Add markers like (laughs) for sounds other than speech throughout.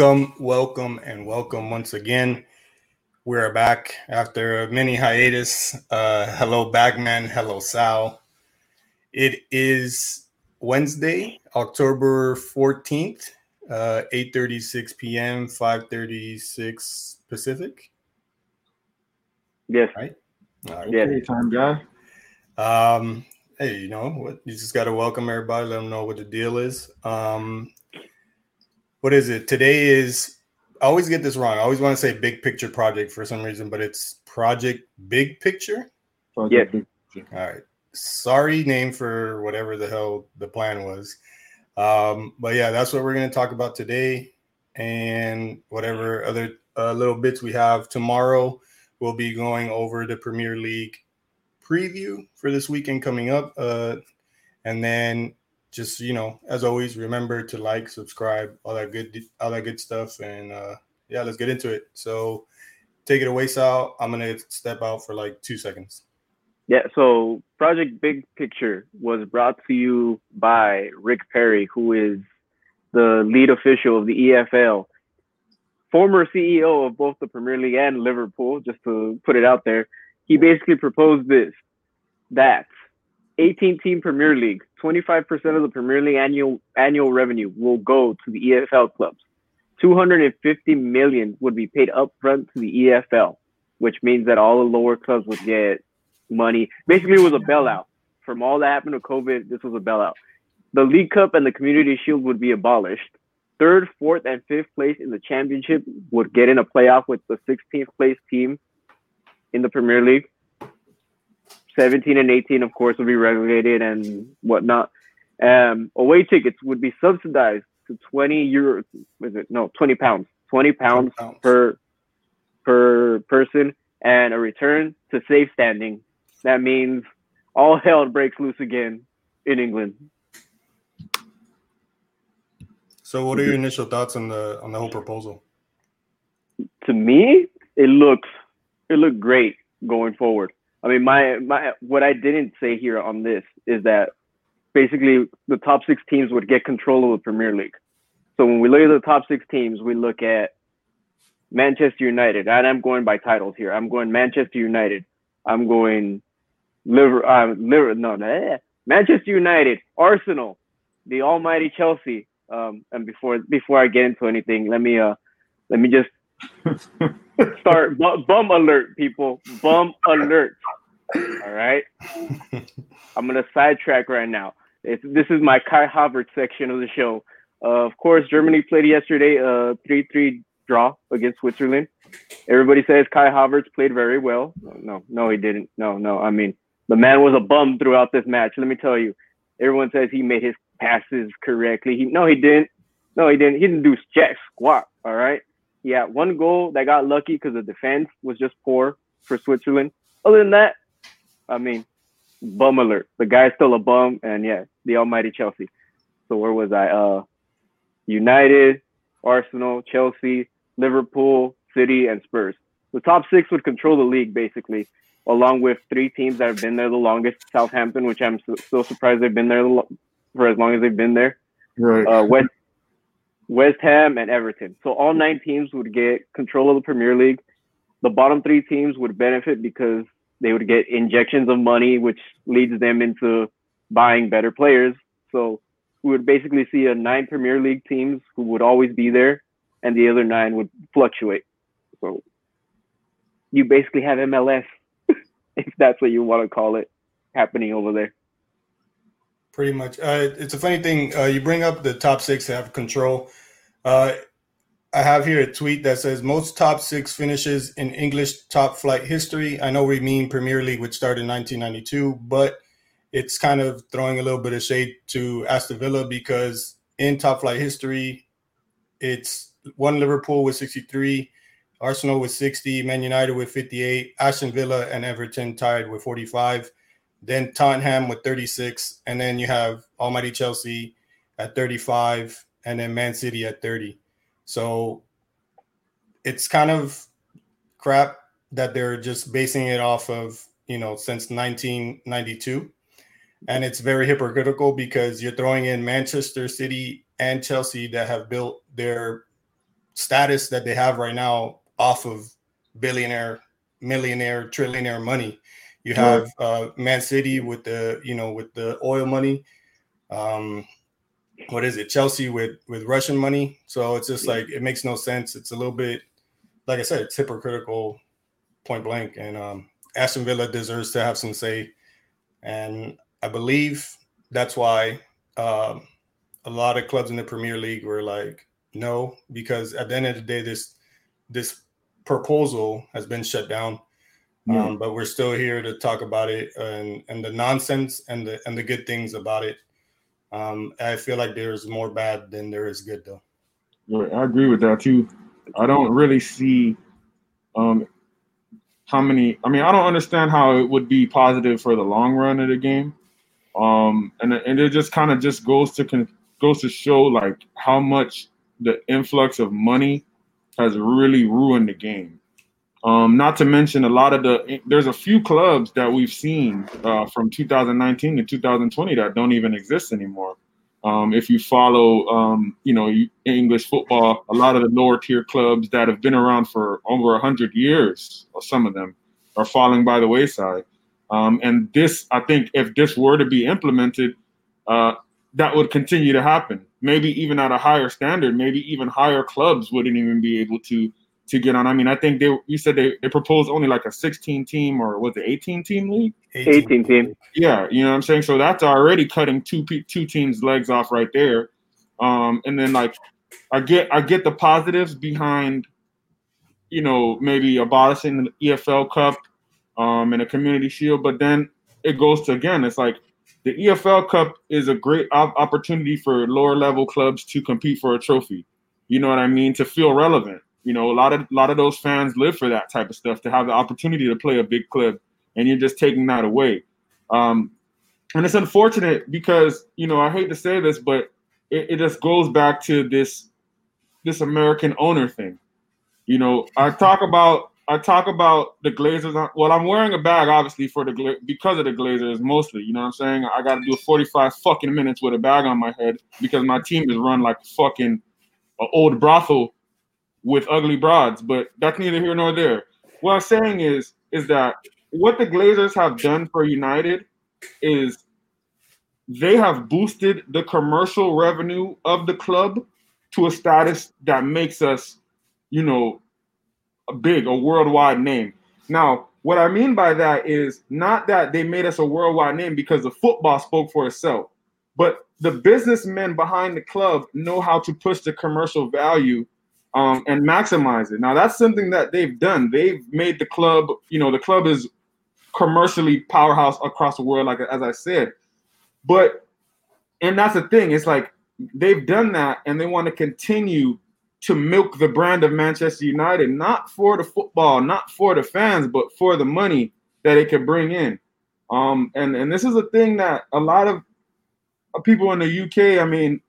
Welcome, welcome, and welcome once again. We're back after a mini hiatus. Uh, hello, Bagman. Hello, Sal. It is Wednesday, October 14th, uh, 8.36 p.m., 5.36 Pacific. Yes. Right? All right. Yeah. Time guy. Um, hey, you know what? You just got to welcome everybody, let them know what the deal is. Um, what is it? Today is I always get this wrong. I always want to say big picture project for some reason, but it's project big picture. Project yeah. Big All right. Sorry, name for whatever the hell the plan was. Um, but yeah, that's what we're going to talk about today, and whatever other uh, little bits we have tomorrow. We'll be going over the Premier League preview for this weekend coming up, uh, and then just you know, as always, remember to like, subscribe, all that good, all that good stuff, and uh, yeah, let's get into it. So, take it away, Sal. I'm gonna step out for like two seconds. Yeah. So, Project Big Picture was brought to you by Rick Parry, who is the lead official of the EFL, former CEO of both the Premier League and Liverpool. Just to put it out there, he basically proposed this that 18 team Premier League, 25% of the Premier League annual annual revenue will go to the EFL clubs. 250 million would be paid upfront to the EFL, which means that all the lower clubs would get money. Basically, it was a bailout. From all that happened to COVID, this was a bailout. The League Cup and the Community Shield would be abolished. Third, fourth, and fifth place in the championship would get in a playoff with the 16th place team in the Premier League. 17 and 18, of course, will be relegated and whatnot. Um, away tickets would be subsidized to 20 euros. Was it no 20 pounds? 20 pounds, 20 pounds, per per person, and a return to safe standing. That means all hell breaks loose again in England. So, what are your initial thoughts on the on the whole proposal? To me, it looks it looked great going forward. I mean, my my what I didn't say here on this is that basically the top six teams would get control of the Premier League. So when we look at the top six teams, we look at Manchester United, and I'm going by titles here. I'm going Manchester United. I'm going Liver, uh, Liver, no, Manchester United, Arsenal, the almighty Chelsea. Um, and before before I get into anything, let me uh let me just (laughs) Start bum alert, people. Bum alert. All right. (laughs) I'm gonna sidetrack right now. It's, this is my Kai Havertz section of the show. Uh, of course, Germany played yesterday a uh, 3-3 draw against Switzerland. Everybody says Kai Havertz played very well. No, no, he didn't. No, no. I mean, the man was a bum throughout this match. Let me tell you. Everyone says he made his passes correctly. He no, he didn't. No, he didn't. He didn't do jack squat. All right. Yeah, one goal that got lucky because the defense was just poor for Switzerland. Other than that, I mean, bum alert. The guy's still a bum, and yeah, the almighty Chelsea. So where was I? Uh, United, Arsenal, Chelsea, Liverpool, City, and Spurs. The top six would control the league basically, along with three teams that have been there the longest. Southampton, which I'm still surprised they've been there for as long as they've been there. Right. Uh, West West Ham, and Everton. So all nine teams would get control of the Premier League. The bottom three teams would benefit because they would get injections of money, which leads them into buying better players. So we would basically see a nine Premier League teams who would always be there, and the other nine would fluctuate. So you basically have MLS, (laughs) if that's what you want to call it, happening over there. Pretty much. Uh, it's a funny thing. Uh, you bring up the top six have control. Uh, I have here a tweet that says most top six finishes in English top flight history. I know we mean Premier League, which started in 1992, but it's kind of throwing a little bit of shade to Aston Villa because in top flight history, it's one Liverpool with 63, Arsenal with 60, Man United with 58, Aston Villa and Everton tied with 45, then Tottenham with 36, and then you have Almighty Chelsea at 35 and then Man City at 30. So it's kind of crap that they're just basing it off of, you know, since 1992. And it's very hypocritical because you're throwing in Manchester City and Chelsea that have built their status that they have right now off of billionaire, millionaire, trillionaire money. You have uh, Man City with the you know with the oil money. Um, what is it? Chelsea with with Russian money. So it's just like it makes no sense. It's a little bit, like I said, it's hypocritical, point blank. And um, Aston Villa deserves to have some say, and I believe that's why um, a lot of clubs in the Premier League were like, no, because at the end of the day, this this proposal has been shut down. Yeah. Um, but we're still here to talk about it and and the nonsense and the and the good things about it. Um, I feel like there's more bad than there is good, though. I agree with that too. I don't really see um, how many. I mean, I don't understand how it would be positive for the long run of the game. Um, and and it just kind of just goes to goes to show like how much the influx of money has really ruined the game. Um, not to mention a lot of the there's a few clubs that we've seen uh, from 2019 to 2020 that don't even exist anymore. Um, if you follow, um, you know, English football, a lot of the lower tier clubs that have been around for over hundred years, or some of them, are falling by the wayside. Um, and this, I think, if this were to be implemented, uh, that would continue to happen. Maybe even at a higher standard, maybe even higher clubs wouldn't even be able to to get on. I mean, I think they you said they, they proposed only like a 16 team or was it 18 team league? 18 team. Yeah, you know what I'm saying? So that's already cutting two two teams legs off right there. Um, and then like I get I get the positives behind you know, maybe abolishing the EFL Cup um and a community shield, but then it goes to again, it's like the EFL Cup is a great opportunity for lower level clubs to compete for a trophy. You know what I mean? To feel relevant. You know, a lot of a lot of those fans live for that type of stuff to have the opportunity to play a big clip, and you're just taking that away. Um, and it's unfortunate because you know I hate to say this, but it, it just goes back to this this American owner thing. You know, I talk about I talk about the Glazers. Well, I'm wearing a bag obviously for the because of the Glazers mostly. You know what I'm saying? I got to do 45 fucking minutes with a bag on my head because my team is run like fucking old brothel with ugly broads, but that's neither here nor there. What I'm saying is, is that what the Glazers have done for United is they have boosted the commercial revenue of the club to a status that makes us, you know, a big, a worldwide name. Now, what I mean by that is not that they made us a worldwide name because the football spoke for itself, but the businessmen behind the club know how to push the commercial value um, and maximize it. Now that's something that they've done. They've made the club, you know, the club is commercially powerhouse across the world, like as I said. But and that's the thing, it's like they've done that and they want to continue to milk the brand of Manchester United, not for the football, not for the fans, but for the money that it could bring in. Um, and and this is a thing that a lot of people in the UK, I mean,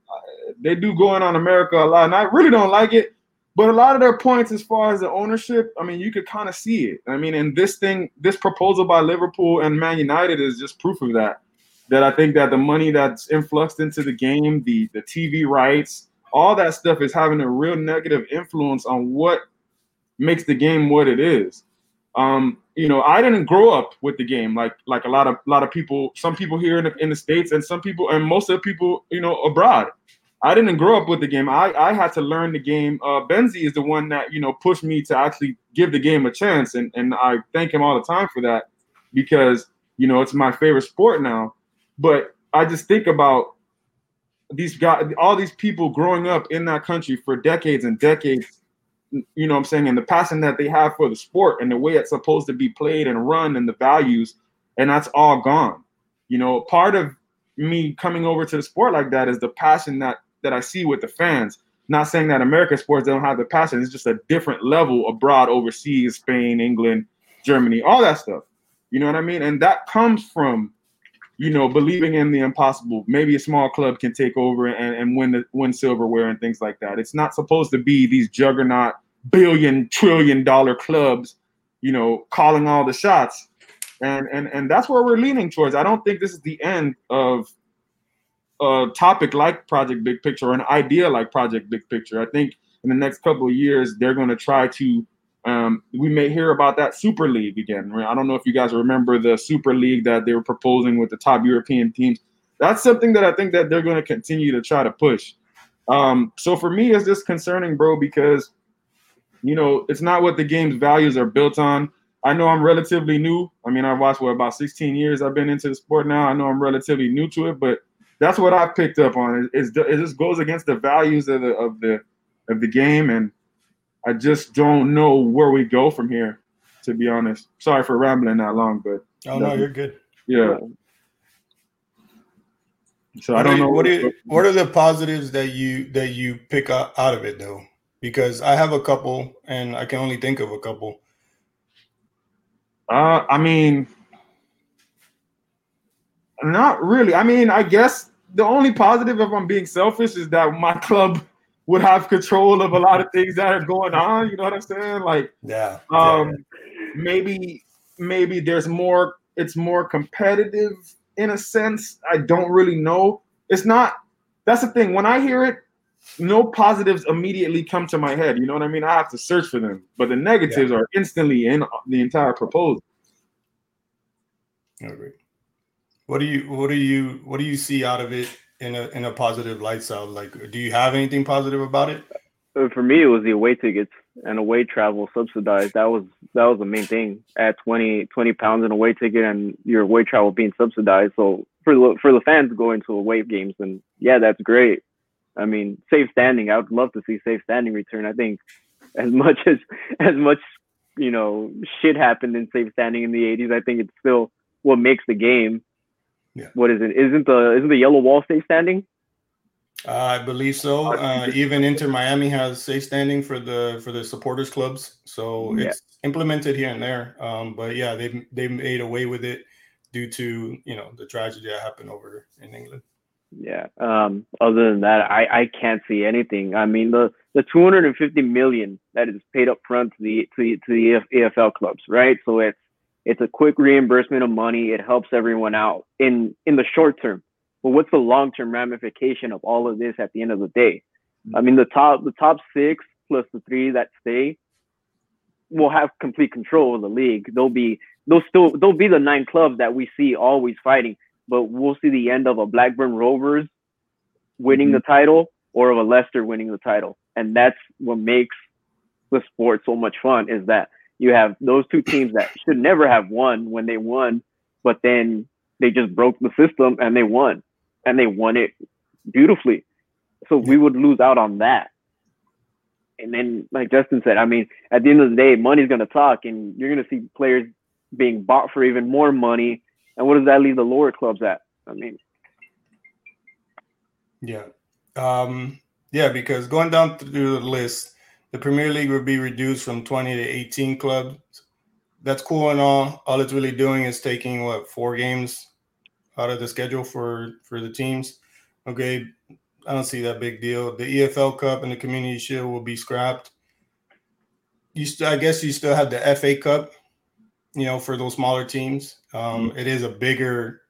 they do going on America a lot, and I really don't like it but a lot of their points, as far as the ownership, I mean, you could kind of see it. I mean, and this thing, this proposal by Liverpool and Man United is just proof of that. That I think that the money that's influxed into the game, the the TV rights, all that stuff is having a real negative influence on what makes the game what it is. Um, you know, I didn't grow up with the game like like a lot of a lot of people. Some people here in the, in the states, and some people, and most of the people, you know, abroad. I didn't grow up with the game. I, I had to learn the game. Uh, Benzi is the one that you know pushed me to actually give the game a chance, and and I thank him all the time for that because you know it's my favorite sport now. But I just think about these guys, all these people growing up in that country for decades and decades. You know what I'm saying, and the passion that they have for the sport and the way it's supposed to be played and run and the values, and that's all gone. You know, part of me coming over to the sport like that is the passion that that I see with the fans. Not saying that American sports don't have the passion. It's just a different level abroad, overseas, Spain, England, Germany, all that stuff. You know what I mean? And that comes from, you know, believing in the impossible. Maybe a small club can take over and, and win the win silverware and things like that. It's not supposed to be these juggernaut billion trillion dollar clubs, you know, calling all the shots. And and and that's where we're leaning towards. I don't think this is the end of a topic like Project Big Picture or an idea like Project Big Picture. I think in the next couple of years, they're going to try to. Um, we may hear about that Super League again. I don't know if you guys remember the Super League that they were proposing with the top European teams. That's something that I think that they're going to continue to try to push. Um, so for me, it's just concerning, bro, because you know it's not what the game's values are built on. I know I'm relatively new. I mean, I've watched what about 16 years. I've been into the sport now. I know I'm relatively new to it, but that's what I picked up on. It, it just goes against the values of the of the of the game, and I just don't know where we go from here. To be honest, sorry for rambling that long, but oh no, you're good. Yeah. So what I don't know. What are what are the positives that you that you pick out of it though? Because I have a couple, and I can only think of a couple. Uh, I mean, not really. I mean, I guess the only positive, if I'm being selfish, is that my club would have control of a lot of things that are going on. You know what I'm saying? Like, yeah. Um, yeah. maybe maybe there's more. It's more competitive in a sense. I don't really know. It's not. That's the thing. When I hear it, no positives immediately come to my head. You know what I mean? I have to search for them, but the negatives yeah. are instantly in the entire proposal. Agree. What do you what do you what do you see out of it in a in a positive light side? Like, do you have anything positive about it? Uh, for me, it was the away tickets and away travel subsidized. That was that was the main thing. At 20, 20 pounds an away ticket and your away travel being subsidized. So for the for the fans going to away games, and yeah, that's great. I mean, safe standing. I would love to see safe standing return. I think as (laughs) much as as much you know shit happened in safe standing in the 80s, I think it's still what makes the game. Yeah. What is it? Isn't the isn't the yellow wall safe standing? Uh, I believe so. Uh, even Inter Miami has safe standing for the for the supporters clubs, so yeah. it's implemented here and there. Um, but yeah, they they made away with it due to you know the tragedy that happened over in England. Yeah. Um, other than that, I I can't see anything. I mean the the 250 million that is paid up front to the to the, to the EFL clubs, right? So it's it's a quick reimbursement of money. It helps everyone out in in the short term. But what's the long term ramification of all of this at the end of the day? I mean, the top the top six plus the three that stay will have complete control of the league. They'll be they'll still they'll be the nine clubs that we see always fighting. But we'll see the end of a Blackburn Rovers winning mm-hmm. the title or of a Leicester winning the title, and that's what makes the sport so much fun. Is that you have those two teams that should never have won when they won, but then they just broke the system and they won, and they won it beautifully. So we would lose out on that. And then, like Justin said, I mean, at the end of the day, money's going to talk, and you're going to see players being bought for even more money. And what does that leave the lower clubs at? I mean, yeah, um, yeah, because going down through the list, the Premier League would be reduced from 20 to 18 clubs. That's cool and all. All it's really doing is taking what four games out of the schedule for for the teams. Okay, I don't see that big deal. The EFL Cup and the Community Shield will be scrapped. You, st- I guess, you still have the FA Cup. You know, for those smaller teams, um, mm-hmm. it is a bigger,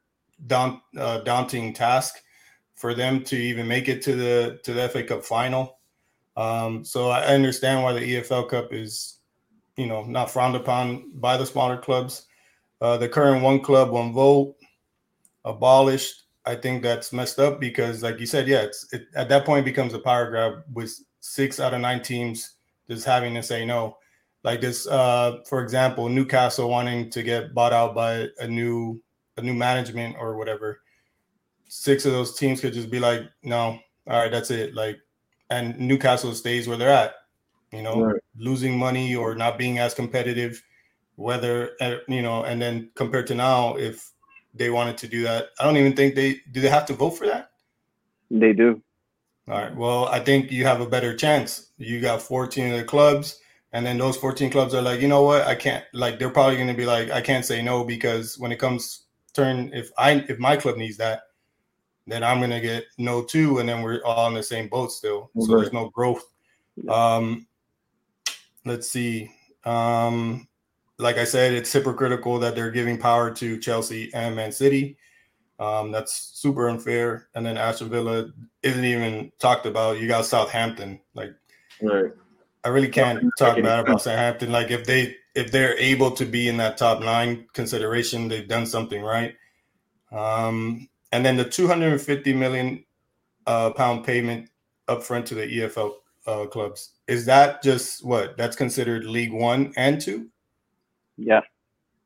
daunt, uh, daunting task for them to even make it to the to the FA Cup final. Um, so I understand why the EFL Cup is, you know, not frowned upon by the smaller clubs. Uh, the current one club, one vote abolished. I think that's messed up because, like you said, yeah, it's it, at that point becomes a power grab with six out of nine teams just having to say no. Like this, uh, for example, Newcastle wanting to get bought out by a new a new management or whatever. Six of those teams could just be like, no, all right, that's it. Like and Newcastle stays where they're at. You know, right. losing money or not being as competitive, whether uh, you know, and then compared to now, if they wanted to do that, I don't even think they do. They have to vote for that. They do. All right. Well, I think you have a better chance. You got 14 of the clubs, and then those 14 clubs are like, you know what? I can't. Like, they're probably going to be like, I can't say no because when it comes turn, if I if my club needs that, then I'm gonna get no two, and then we're all in the same boat still. So there's no growth. Um, let's see. Um, like I said, it's hypocritical that they're giving power to Chelsea and Man City. Um, that's super unfair. And then Aston Villa isn't even talked about. You got Southampton. Like Right. I really can't talk bad about Southampton. Like if they if they're able to be in that top nine consideration, they've done something right. Um, and then the 250 million uh, pound payment upfront to the EFL uh, clubs is that just what that's considered League One and Two? Yeah.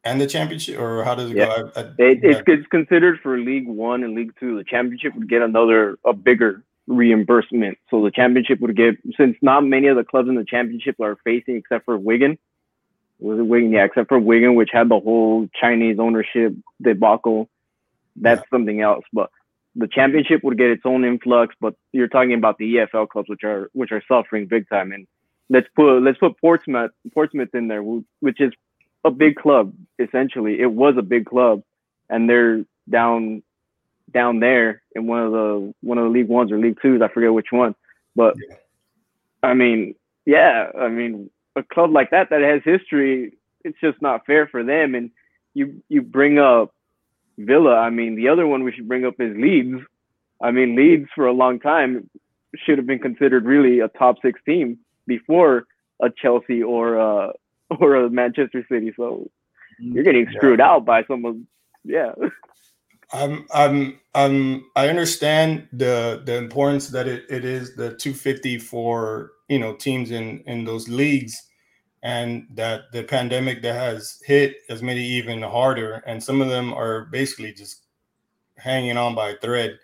And the championship, or how does it yeah. go? I, I, it, it's, it's considered for League One and League Two. The championship would get another a bigger reimbursement. So the championship would get since not many of the clubs in the championship are facing except for Wigan. Was it Wigan? Yeah, except for Wigan, which had the whole Chinese ownership debacle. That's yeah. something else. But the championship would get its own influx. But you're talking about the EFL clubs, which are which are suffering big time. And let's put let's put Portsmouth Portsmouth in there, which is a big club essentially. It was a big club, and they're down down there in one of the one of the League Ones or League Twos. I forget which one, but yeah. I mean, yeah, I mean, a club like that that has history, it's just not fair for them. And you you bring up Villa. I mean, the other one we should bring up is Leeds. I mean, Leeds for a long time should have been considered really a top six team before a Chelsea or uh, a (laughs) or a Manchester City. So you're getting screwed yeah. out by someone. Yeah. I'm I'm I'm I understand the the importance that it, it is the 250 for you know teams in in those leagues and that the pandemic that has hit has made it even harder and some of them are basically just hanging on by a thread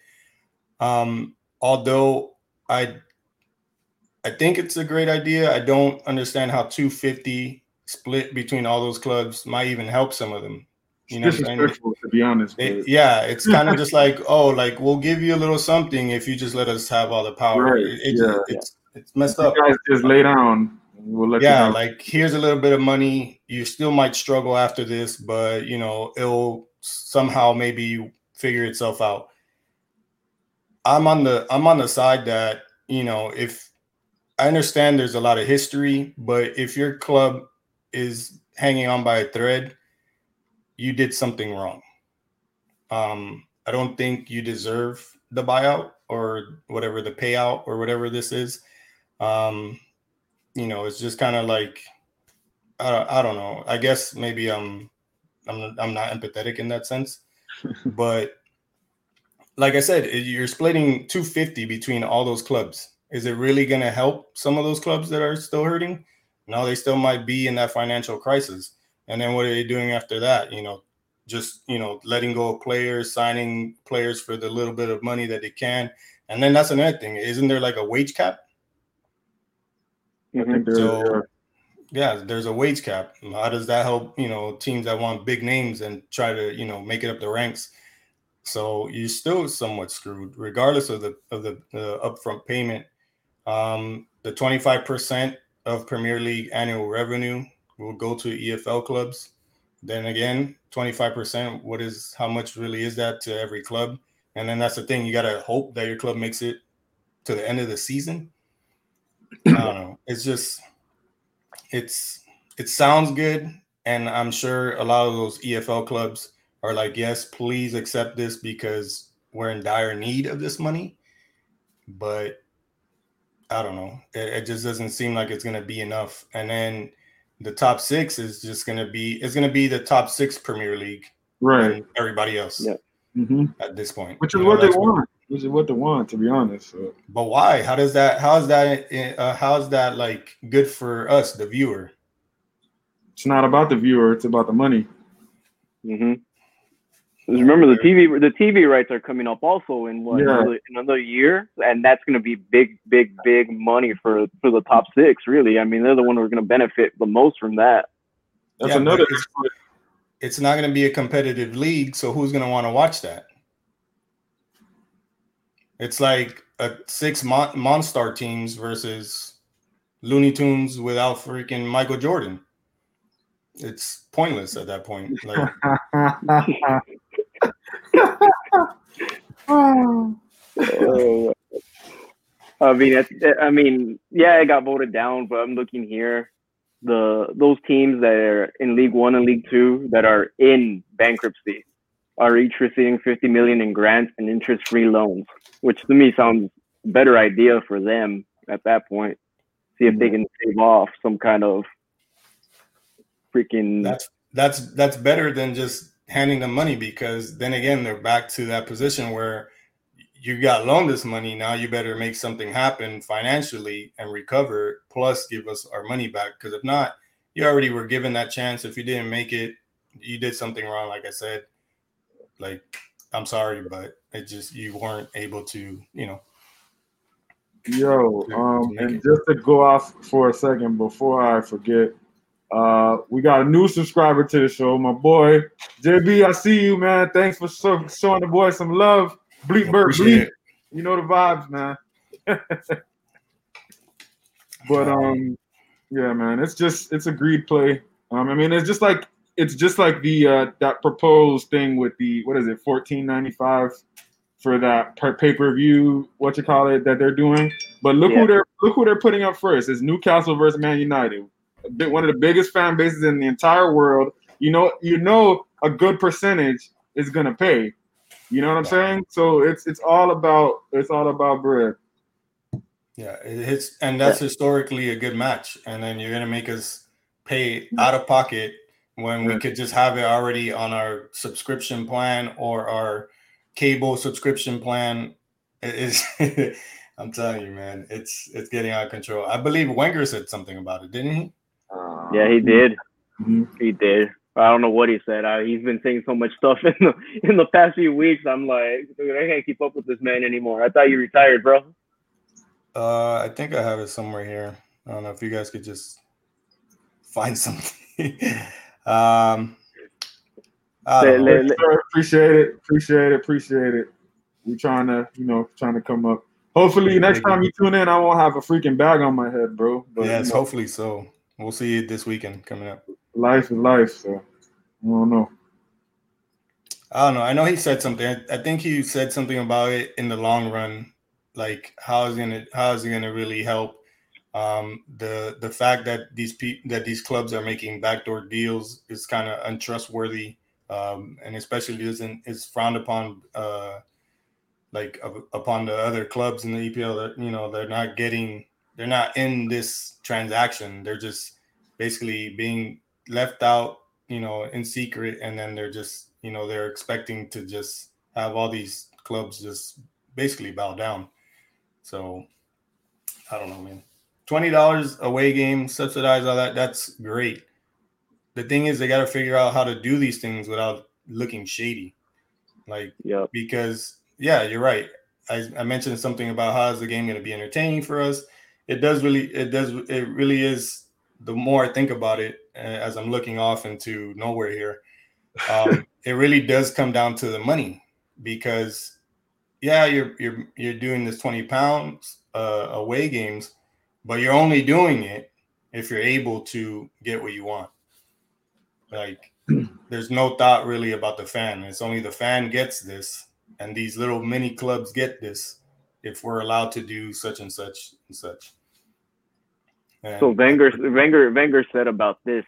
um although i i think it's a great idea i don't understand how 250 split between all those clubs might even help some of them. You know, disrespectful to be honest. It, yeah, it's kind of just (laughs) like, oh, like we'll give you a little something if you just let us have all the power. Right. It, it, yeah. It's it's messed up. You guys just lay down. We'll let yeah, you know. like here's a little bit of money. You still might struggle after this, but you know it'll somehow maybe figure itself out. I'm on the I'm on the side that you know if I understand there's a lot of history, but if your club is hanging on by a thread, you did something wrong. Um, I don't think you deserve the buyout or whatever the payout or whatever this is. Um, you know, it's just kind of like I, I don't know. I guess maybe I'm I'm I'm not empathetic in that sense, (laughs) but like I said, you're splitting 250 between all those clubs. Is it really going to help some of those clubs that are still hurting? No, they still might be in that financial crisis. And then what are they doing after that? You know, just you know, letting go of players, signing players for the little bit of money that they can. And then that's another thing. Isn't there like a wage cap? Mm-hmm. So, yeah, there's a wage cap. How does that help, you know, teams that want big names and try to, you know, make it up the ranks? So you're still somewhat screwed, regardless of the of the, the upfront payment. Um, the 25% of Premier League annual revenue will go to EFL clubs. Then again, 25%, what is how much really is that to every club? And then that's the thing, you got to hope that your club makes it to the end of the season. I don't know. It's just it's it sounds good and I'm sure a lot of those EFL clubs are like, "Yes, please accept this because we're in dire need of this money." But I don't know. It, it just doesn't seem like it's going to be enough. And then the top six is just going to be it's going to be the top six Premier League, right? everybody else, yeah. Mm-hmm. At this point, which is you know, what they want. Which is what they want, to be honest. So. But why? How does that? How is that? Uh, how is that like good for us, the viewer? It's not about the viewer. It's about the money. Mm-hmm remember the TV the TV rights are coming up also in what yeah. another, another year, and that's going to be big, big, big money for for the top six. Really, I mean, they're the one who are going to benefit the most from that. That's yeah, another. It's, it's not going to be a competitive league, so who's going to want to watch that? It's like a six Mon- Monstar teams versus Looney Tunes without freaking Michael Jordan. It's pointless at that point. Like, oh. (laughs) I mean, I mean, yeah, it got voted down, but I'm looking here. The those teams that are in League One and League Two that are in bankruptcy are each receiving 50 million in grants and interest-free loans, which to me sounds better idea for them at that point. See if they mm-hmm. can save off some kind of freaking. That's that's that's better than just handing them money because then again they're back to that position where you got loaned this money now you better make something happen financially and recover plus give us our money back because if not you already were given that chance if you didn't make it you did something wrong like i said like i'm sorry but it just you weren't able to you know yo um and just to go off for a second before i forget uh, we got a new subscriber to the show, my boy JB. I see you, man. Thanks for so, showing the boy some love. Bleep bird bleep. You know the vibes, man. (laughs) but um, yeah, man, it's just it's a greed play. Um, I mean, it's just like it's just like the uh that proposed thing with the what is it, fourteen ninety five for that pay per view, what you call it, that they're doing. But look yeah. who they're look who they're putting up first. It's Newcastle versus Man United, one of the biggest fan bases in the entire world. You know, you know, a good percentage is gonna pay. You know what I'm saying? So it's it's all about it's all about bread. Yeah, it's and that's yeah. historically a good match. And then you're gonna make us pay out of pocket when we could just have it already on our subscription plan or our cable subscription plan. It is (laughs) I'm telling you, man, it's it's getting out of control. I believe Wenger said something about it, didn't he? Yeah, he did. Mm-hmm. He did. I don't know what he said. I, he's been saying so much stuff (laughs) in the in the past few weeks. I'm like, dude, I can't keep up with this man anymore. I thought you retired, bro. Uh, I think I have it somewhere here. I don't know if you guys could just find (laughs) something. Um, let, let, let, appreciate it, appreciate it, appreciate it. We're trying to, you know, trying to come up. Hopefully, next time you tune in, I won't have a freaking bag on my head, bro. But, yes, you know, hopefully so. We'll see you this weekend coming up life is life. So I don't know. I don't know. I know he said something. I think he said something about it in the long run, like how is gonna how is it gonna really help. Um, the the fact that these pe- that these clubs are making backdoor deals is kind of untrustworthy, um, and especially isn't is frowned upon. Uh, like uh, upon the other clubs in the EPL that you know they're not getting they're not in this transaction. They're just basically being left out, you know, in secret, and then they're just, you know, they're expecting to just have all these clubs just basically bow down. So I don't know, man. Twenty dollars away game, subsidize all that. That's great. The thing is, they got to figure out how to do these things without looking shady. Like, yeah, because yeah, you're right. I, I mentioned something about how is the game going to be entertaining for us. It does really, it does, it really is. The more I think about it, as I'm looking off into nowhere here, um, (laughs) it really does come down to the money because, yeah, you're you're you're doing this 20 pounds uh, away games, but you're only doing it if you're able to get what you want. Like, (clears throat) there's no thought really about the fan. It's only the fan gets this, and these little mini clubs get this if we're allowed to do such and such and such. And so Wenger, Wenger, Wenger said about this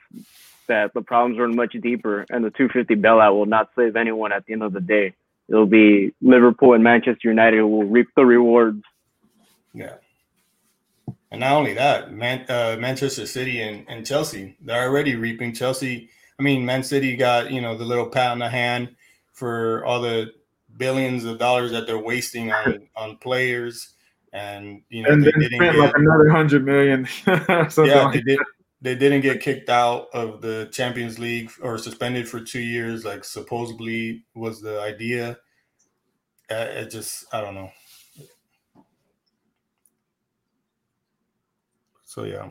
that the problems are much deeper, and the 250 bailout will not save anyone at the end of the day. It'll be Liverpool and Manchester United who will reap the rewards. Yeah. And not only that, Man, uh, Manchester City and, and Chelsea, they're already reaping. Chelsea, I mean, Man City got, you know, the little pat on the hand for all the billions of dollars that they're wasting on, on players and you know and they didn't spent get, like another hundred million. (laughs) yeah, like they did. They didn't get kicked out of the Champions League or suspended for two years, like supposedly was the idea. It just, I don't know. So yeah.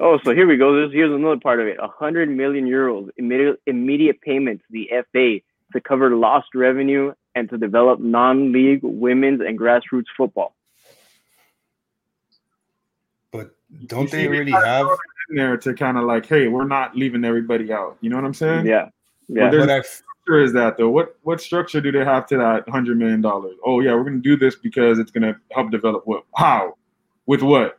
Oh, so here we go. This here's another part of it. A hundred million euros immediate immediate payment to the FA to cover lost revenue and to develop non-league women's and grassroots football. But don't they already have in there to kind of like, hey, we're not leaving everybody out. You know what I'm saying? Yeah. Yeah. But what structure is that though? What what structure do they have to that hundred million dollars? Oh yeah, we're gonna do this because it's gonna help develop what? How? With what?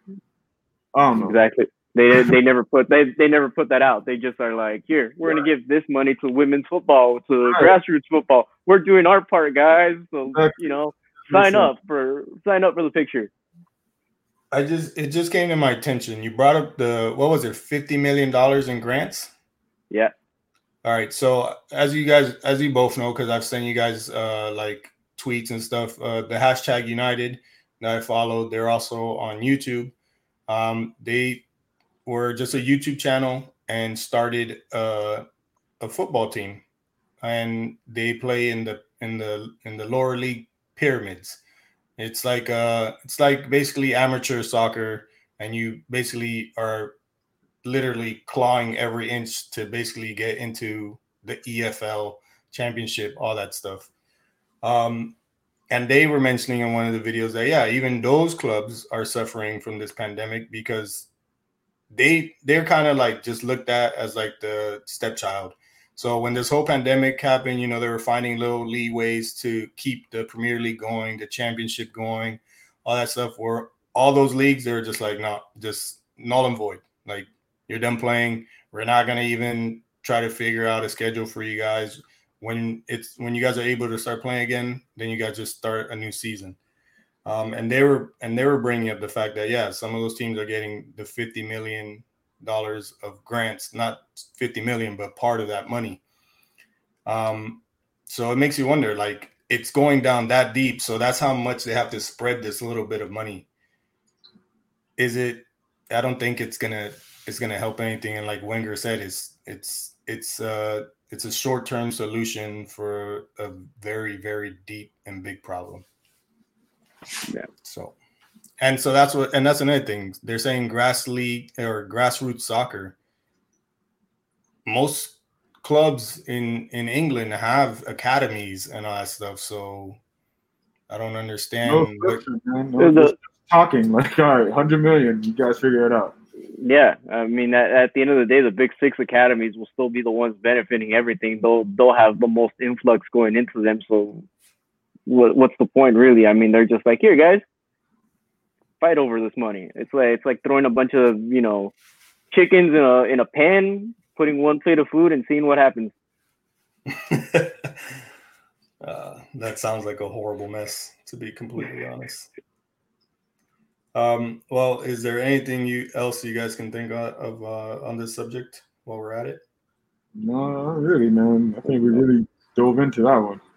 I don't know. Exactly. They (laughs) they never put they they never put that out. They just are like, here, we're gonna give this money to women's football, to right. grassroots football. We're doing our part, guys. So you know, sign up for sign up for the picture. I just it just came to my attention. You brought up the what was it, fifty million dollars in grants? Yeah. All right. So as you guys, as you both know, because I've sent you guys uh like tweets and stuff, uh the hashtag United that I followed, they're also on YouTube. Um, they were just a YouTube channel and started uh, a football team, and they play in the in the in the lower league pyramids. It's like uh, it's like basically amateur soccer, and you basically are literally clawing every inch to basically get into the EFL championship, all that stuff. Um, and they were mentioning in one of the videos that yeah, even those clubs are suffering from this pandemic because they they're kind of like just looked at as like the stepchild. So when this whole pandemic happened, you know, they were finding little leeways to keep the Premier League going, the championship going, all that stuff. Where all those leagues, they're just like, no, just null and void. Like you're done playing. We're not gonna even try to figure out a schedule for you guys. When it's when you guys are able to start playing again, then you guys just start a new season. Um, and they were and they were bringing up the fact that yeah, some of those teams are getting the fifty million dollars of grants, not fifty million, but part of that money. Um, so it makes you wonder, like it's going down that deep. So that's how much they have to spread this little bit of money. Is it? I don't think it's gonna it's gonna help anything. And like Wenger said, it's it's it's uh it's a short term solution for a very very deep and big problem. Yeah. So, and so that's what, and that's another thing. They're saying grass league or grassroots soccer. Most clubs in in England have academies and all that stuff. So, I don't understand. No, what, man. No, The- talking like, all right, hundred million. You guys figure it out. Yeah, I mean, at, at the end of the day, the big six academies will still be the ones benefiting everything. They'll they'll have the most influx going into them. So, what what's the point, really? I mean, they're just like, here, guys, fight over this money. It's like it's like throwing a bunch of you know chickens in a in a pan, putting one plate of food, and seeing what happens. (laughs) uh, that sounds like a horrible mess, to be completely honest. Um, well, is there anything you else you guys can think of, of uh, on this subject while we're at it? No, not really, man. I think we really dove into that one. (laughs)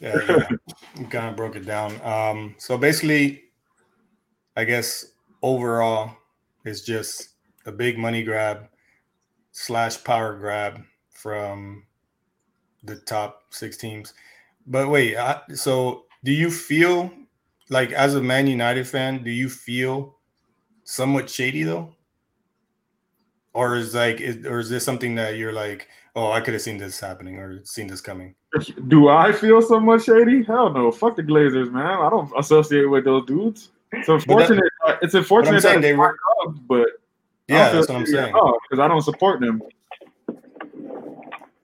Yeah, yeah. we kind of broke it down. Um, so basically, I guess overall, it's just a big money grab slash power grab from the top six teams. But wait, I, so do you feel like as a Man United fan, do you feel somewhat shady though? Or is like, is, or is this something that you're like, oh, I could have seen this happening or seen this coming? Do I feel so much shady? Hell no. Fuck the Glazers, man. I don't associate with those dudes. It's unfortunate. it's unfortunate saying that they they were- were but Yeah, that's what I'm saying. Oh, because I don't support them.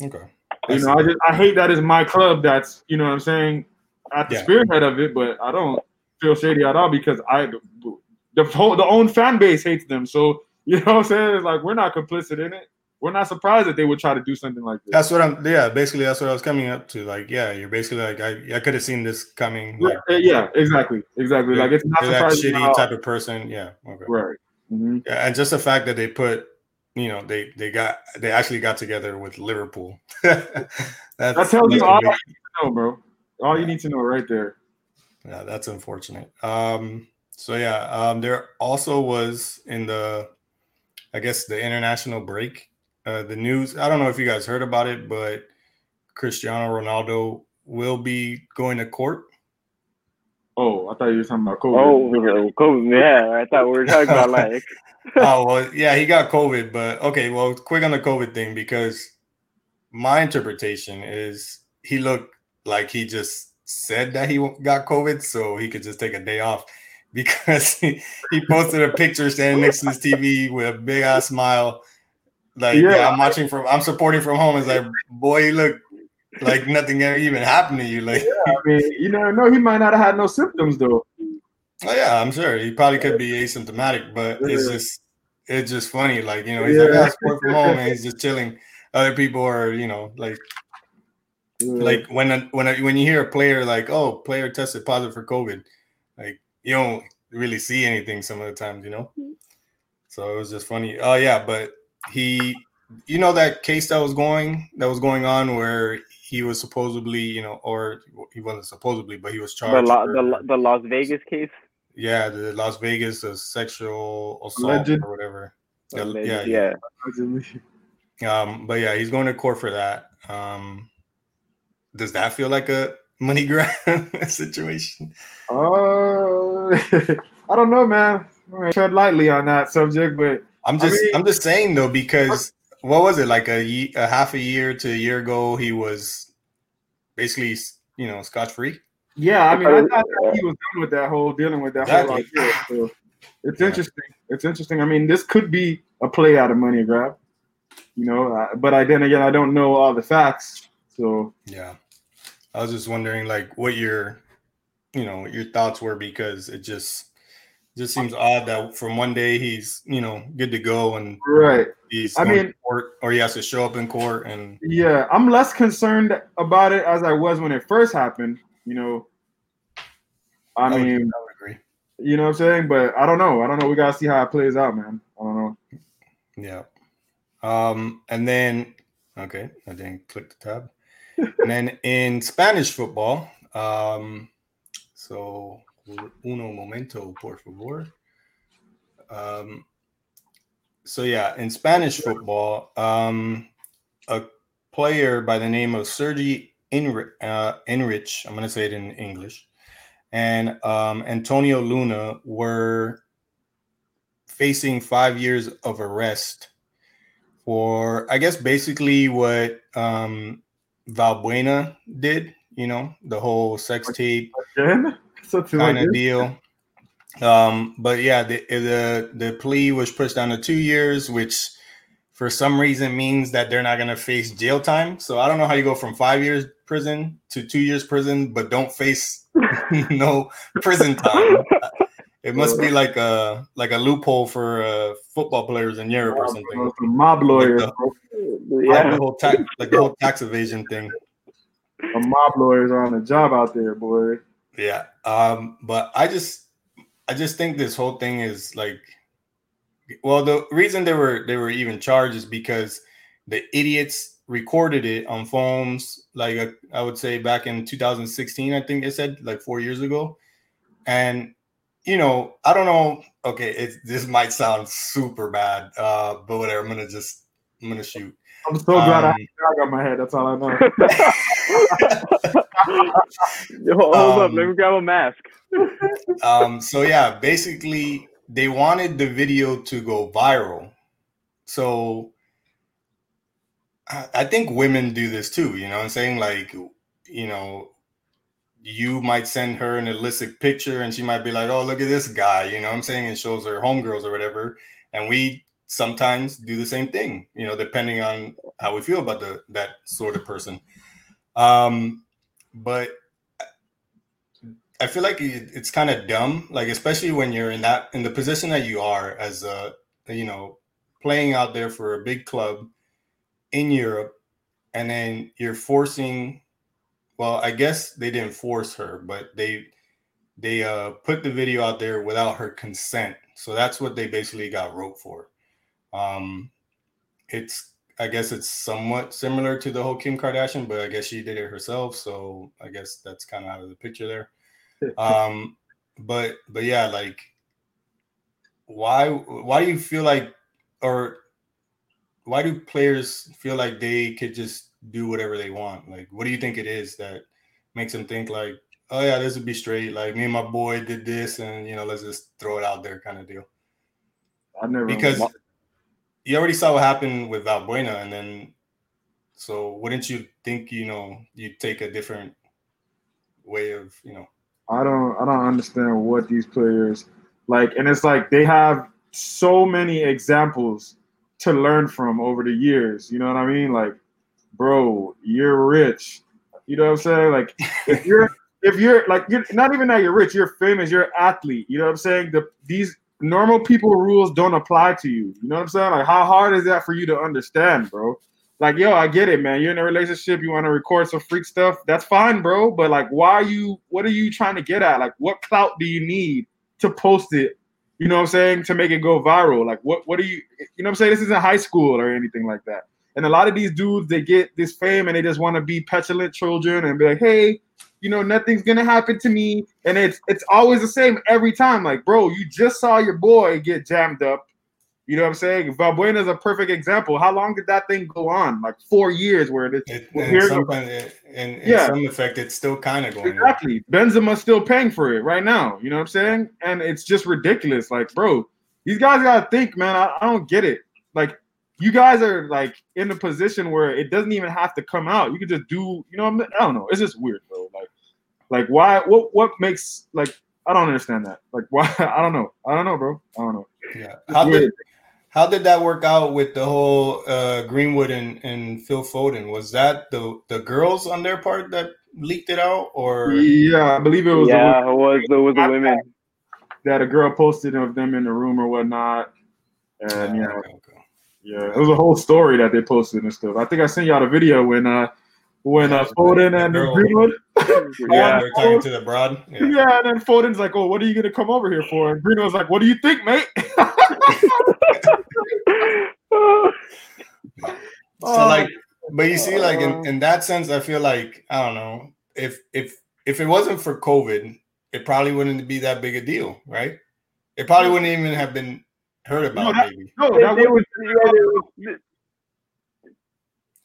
Okay. You know, I just I hate that it's my club that's you know what I'm saying at the Yeah. spearhead of it, but I don't feel shady at all because I the whole the own fan base hates them. So you know what I'm saying? It's like we're not complicit in it. We're not surprised that they would try to do something like this. That's what I'm. Yeah, basically, that's what I was coming up to. Like, yeah, you're basically like, I, I could have seen this coming. Like, yeah, yeah, exactly, exactly. Like it's not that shitty type of person. Yeah. Okay. Right. Mhm. Yeah, and just the fact that they put, you know, they they got they actually got together with Liverpool. (laughs) that's, That tells you all you need to know, bro. All you need to know right there. Yeah, that's unfortunate. Um, so yeah, um, there also was in the, I guess the international break, uh, the news. I don't know if you guys heard about it, but Cristiano Ronaldo will be going to court. Oh, I thought you were talking about COVID. Oh, COVID. Yeah, I thought we were talking about (laughs) like. (laughs) oh well, yeah, he got COVID, but okay. Well, quick on the COVID thing because my interpretation is he looked like he just said that he got COVID, so he could just take a day off (laughs) because he, he posted a picture standing next to his TV with a big ass smile. Like, yeah. Yeah. I'm watching from, I'm supporting from home. It's like, boy, you look like nothing ever even happened to you. Like, yeah, I mean, you never know. He might not have had no symptoms though. Oh yeah, I'm sure he probably could be asymptomatic, but it's just it's just funny. Like you know, he's like, Yeah. "Ah, sport from home, and he's just chilling. Other people are, you know, like like when a, when a, when you hear a player like, oh, player tested positive for COVID, like you don't really see anything some of the times, you know. So it was just funny. Oh yeah, but he, you know, that case that was going that was going on where he was supposedly, you know, or he wasn't supposedly, but he was The, charged. La- for- the the Las Vegas case. yeah, the Las Vegas uh, sexual assault Alleged. or whatever. The- Alleged- yeah, yeah. yeah. Um, but yeah, he's going to court for that. Um, does that feel like a money (laughs) grab situation? Uh, (laughs) I don't know, man. I'm gonna tread lightly on that subject, but I'm I just, mean- I'm just saying though, because what was it like a, a half a year to a year ago? He was basically, you know, scotch free. yeah, I mean, I thought that he was done with that whole dealing with that Exactly. whole idea. So it's Yeah. interesting. It's interesting. I mean, this could be a play out of money grab, you know. Uh, but I then again, I don't know all the facts, so Yeah, I was just wondering, like, what your, you know, your thoughts were because it just, just seems odd that from one day he's, you know, good to go and right. he's, I mean- court, or he has to show up in court and Yeah, I'm less concerned about it as I was when it first happened. You know, I I would- mean, I would agree. you know what I'm saying, but I don't know. I don't know. We gotta see how it plays out, man. I don't know. Yeah. Um, and then okay, I didn't click the tab. And then in Spanish football, um, so uno momento, por favor. Um, so yeah, in Spanish football, um, a player by the name of Sergi Enri- uh, Enrich, I'm going to say it in English, and um, Antonio Luna were facing five years of arrest for, I guess, basically what um, Valbuena did. You know, the whole sex tape Again, (laughs) something like kind of deal. Um, but yeah, the, the the plea was pushed down to two years, which for some reason means that they're not going to face jail time. So I don't know how you go from five years prison to two years prison, but don't face (laughs) no prison time. (laughs) It must be like a like a loophole for uh, football players in Europe or something. Mob lawyers, the- bro. Like yeah. the whole tax, like the whole tax evasion thing. Some mob lawyers are on the job out there, boy. Yeah. Um, but I just I just think this whole thing is like well the reason they were they were even charged is because the idiots recorded it on phones like uh, I would say back in 2016 I think they said like 4 years ago and you know I don't know okay it this might sound super bad uh but whatever I'm to just I'm to shoot I'm so glad I Um, have a dog my head. That's all I know. (laughs) Yo, Hold up, Um, let me grab a mask. (laughs) um, so yeah, basically they wanted the video to go viral. So I I think women do this too, you know what I'm saying? Like, you know, you might send her an illicit picture and she might be like, oh, look at this guy, you know I'm saying? And shows her homegirls or whatever. And we sometimes do the same thing, you know, depending on how we feel about the that sort of person. Um, but I feel like it, it's kind of dumb, like especially when you're in that in the position that you are as a you know playing out there for a big club in Europe, and then you're forcing. Well, I guess they didn't force her, but they they uh, put the video out there without her consent. So that's what they basically got wrote for. Um, it's I guess it's somewhat similar to the whole Kim Kardashian, but I guess she did it herself. So I guess that's kind of out of the picture there um but but yeah like why why do you feel like or why do players feel like they could just do whatever they want like what do you think it is that makes them think like oh yeah this would be straight like me and my boy did this and you know let's just throw it out there kind of deal I never because you already saw what happened with Valbuena and then so wouldn't you think you know you take a different way of you know I don't I don't understand what these players like and it's like they have so many examples to learn from over the years. You know what I mean? Like, bro, you're rich. You know what I'm saying? Like if you're (laughs) if you're like you're not even that you're rich, you're famous, you're an athlete. You know what I'm saying? The these normal people rules don't apply to you. You know what I'm saying? Like how hard is that for you to understand, bro? Like, yo, I get it, man. You're in a relationship, you want to record some freak stuff. That's fine, bro. But like, why are you what are you trying to get at? Like, what clout do you need to post it? You know what I'm saying? To make it go viral. Like what what do you you know what I'm saying? This isn't high school or anything like that. And a lot of these dudes, they get this fame and they just want to be petulant children and be like, hey, you know, nothing's gonna happen to me. And it's it's always the same every time. Like, bro, you just saw your boy get jammed up. You know what I'm saying? Valbuena is a perfect example. How long did that thing go on? Like four years, where it, It, well, and here's some, and Yeah. some effect, it's still kind of going. on. Exactly. Benzema's still paying for it right now. You know what I'm saying? And it's just ridiculous. Like, bro, these guys gotta think, man. I, I don't get it. Like, you guys are like in a position where it doesn't even have to come out. You can just do, you know, I, mean? I don't know. It's just weird, bro. Like, like why? What? What makes like? I don't understand that. Like, why? (laughs) I don't know. I don't know, bro. I don't know. Yeah. It's How did how did that work out with the whole uh, Greenwood and, and Phil Foden? Was that the the girls on their part that leaked it out, or Yeah, I believe it was the yeah, it was it was the women. that a girl posted of them in the room or whatnot. And yeah, Okay, okay. Yeah, it was a whole story that they posted and stuff. I think I sent y'all the video when uh when uh Yeah, Foden and girl. Greenwood. (laughs) yeah, they're talking to the broad. Yeah. Yeah. and then Foden's like, "Oh, what are you gonna come over here for?" And Greenwood's like, "What do you think, mate?" (laughs) So like, but you see, like in, in that sense, I feel like I don't know if if if it wasn't for COVID, it probably wouldn't be that big a deal, right? It probably wouldn't even have been heard about. that- maybe no, It- that it was, was- yeah, it was-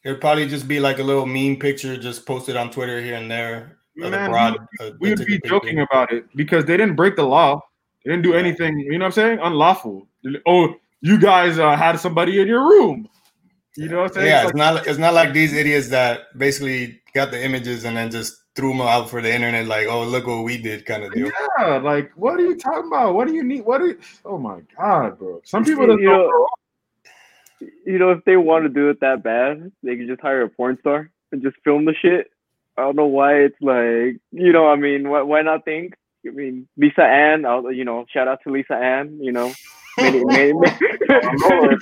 it'd probably just be like a little meme picture just posted on Twitter here and there. Man, broad, uh, we would that took be a picture. joking about it because they didn't break the law. They didn't do Right. anything. You know what I'm saying? Unlawful. Oh, you guys uh, had somebody in your room. You know what I'm saying? Yeah, It's it's not it's not like these idiots that basically got the images and then just threw them out for the internet, like, oh look what we did, kind of deal. Yeah, like what are you talking about? What do you need? What are you, oh my god, bro? Some people You don't know- grow up. you know, if they want to do it that bad, they can just hire a porn star and just film the shit. I don't know why it's like, you know, I mean, why, why not think? I mean, Lisa Ann, I'll, you know, shout out to Lisa Ann, you know. Many, many, Lord.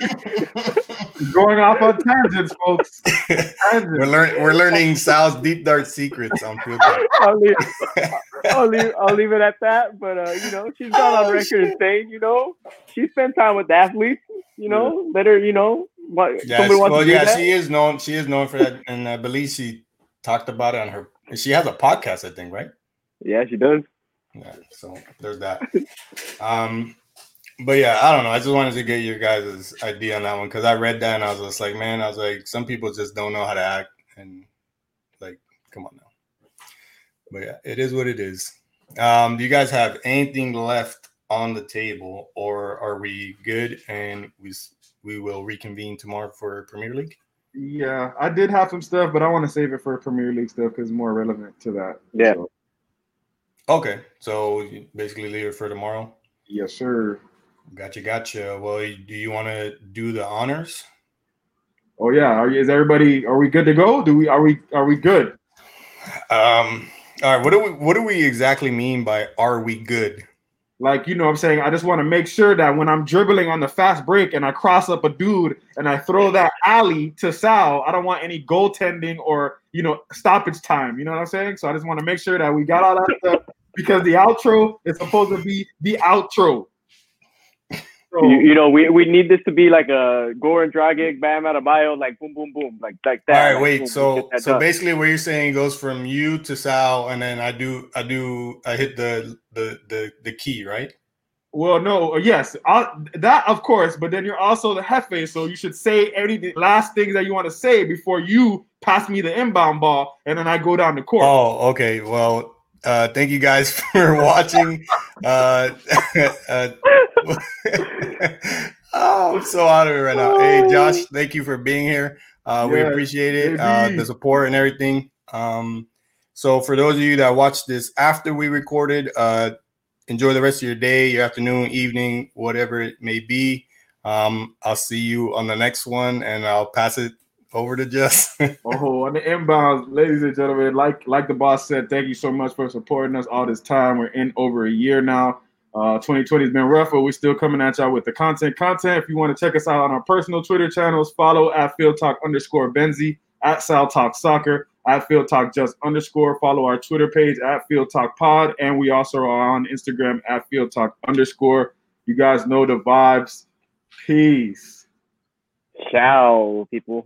going off on tangents, folks. we're Tangents. learning we're learning Sal's deep dark secrets on Field I'll leave, I'll leave, I'll leave it at that. But uh, you know, she's gone on record and saying, you know, she spent time with athletes. You know, let her, you know, what Yeah, somebody she- wants well, to yeah, that. she is known. She is known for that, and I believe she talked about it on her. She has a podcast, I think, right? Yeah, she does. Yeah. So there's that. Um, but yeah, I don't know. I just wanted to get your guys' idea on that one because I read that and I was just like, man, I was like, some people just don't know how to act, and like, come on now. But yeah, it is what it is. Um, do you guys have anything left on the table, or are we good and we we will reconvene tomorrow for Premier League? Yeah, I did have some stuff, but I want to save it for Premier League stuff because it's more relevant to that. Yeah. So, Okay, so basically leave it for tomorrow. yes, sir. Gotcha, gotcha. Well, do you want to do the honors? Oh yeah, are you, is everybody? Are we good to go? Do we? Are we? Are we good? Um, all right. What do we what do we exactly mean by are we good? Like you know, what I'm saying I just want to make sure that when I'm dribbling on the fast break and I cross up a dude and I throw that alley to Sal, I don't want any goaltending or you know stoppage time. You know what I'm saying? So I just want to make sure that we got all that stuff because the outro is supposed to be the outro. So, You, you know, we, we need this to be like a Goran Dragic, Bam Adebayo, like boom, boom, boom, like like that. All right, like, wait. boom, So get so done. basically, what you're saying goes from you to Sal, and then I do I do I hit the the the the key, right? Well, no, yes, i that of course, but then you're also the jefe, so you should say any last things that you want to say before you pass me the inbound ball, and then I go down the court. Oh, okay. Well, uh, thank you guys (laughs) for watching. uh, (laughs) uh, (laughs) (laughs) oh, I'm so out of it right now. Hey, Josh, thank you for being here. Uh, we appreciate it, uh, the support and everything. Um, so, for those of you that watched this after we recorded, uh, enjoy the rest of your day, your afternoon, evening, whatever it may be. Um, I'll see you on the next one, and I'll pass it over to Jess. (laughs) Oh, on the inbounds, ladies and gentlemen, like like the boss said, thank you so much for supporting us all this time. We're in over a year now. Uh, 2020 has been rough, but we're still coming at y'all with the content. Content. If you want to check us out on our personal Twitter channels, follow at Field Talk underscore Benzie, at Sal Talk Soccer, at Field Talk Just underscore. Follow our Twitter page at Field Talk Pod, and we also are on Instagram at Field Talk underscore. You guys know the vibes. Peace. Ciao, people.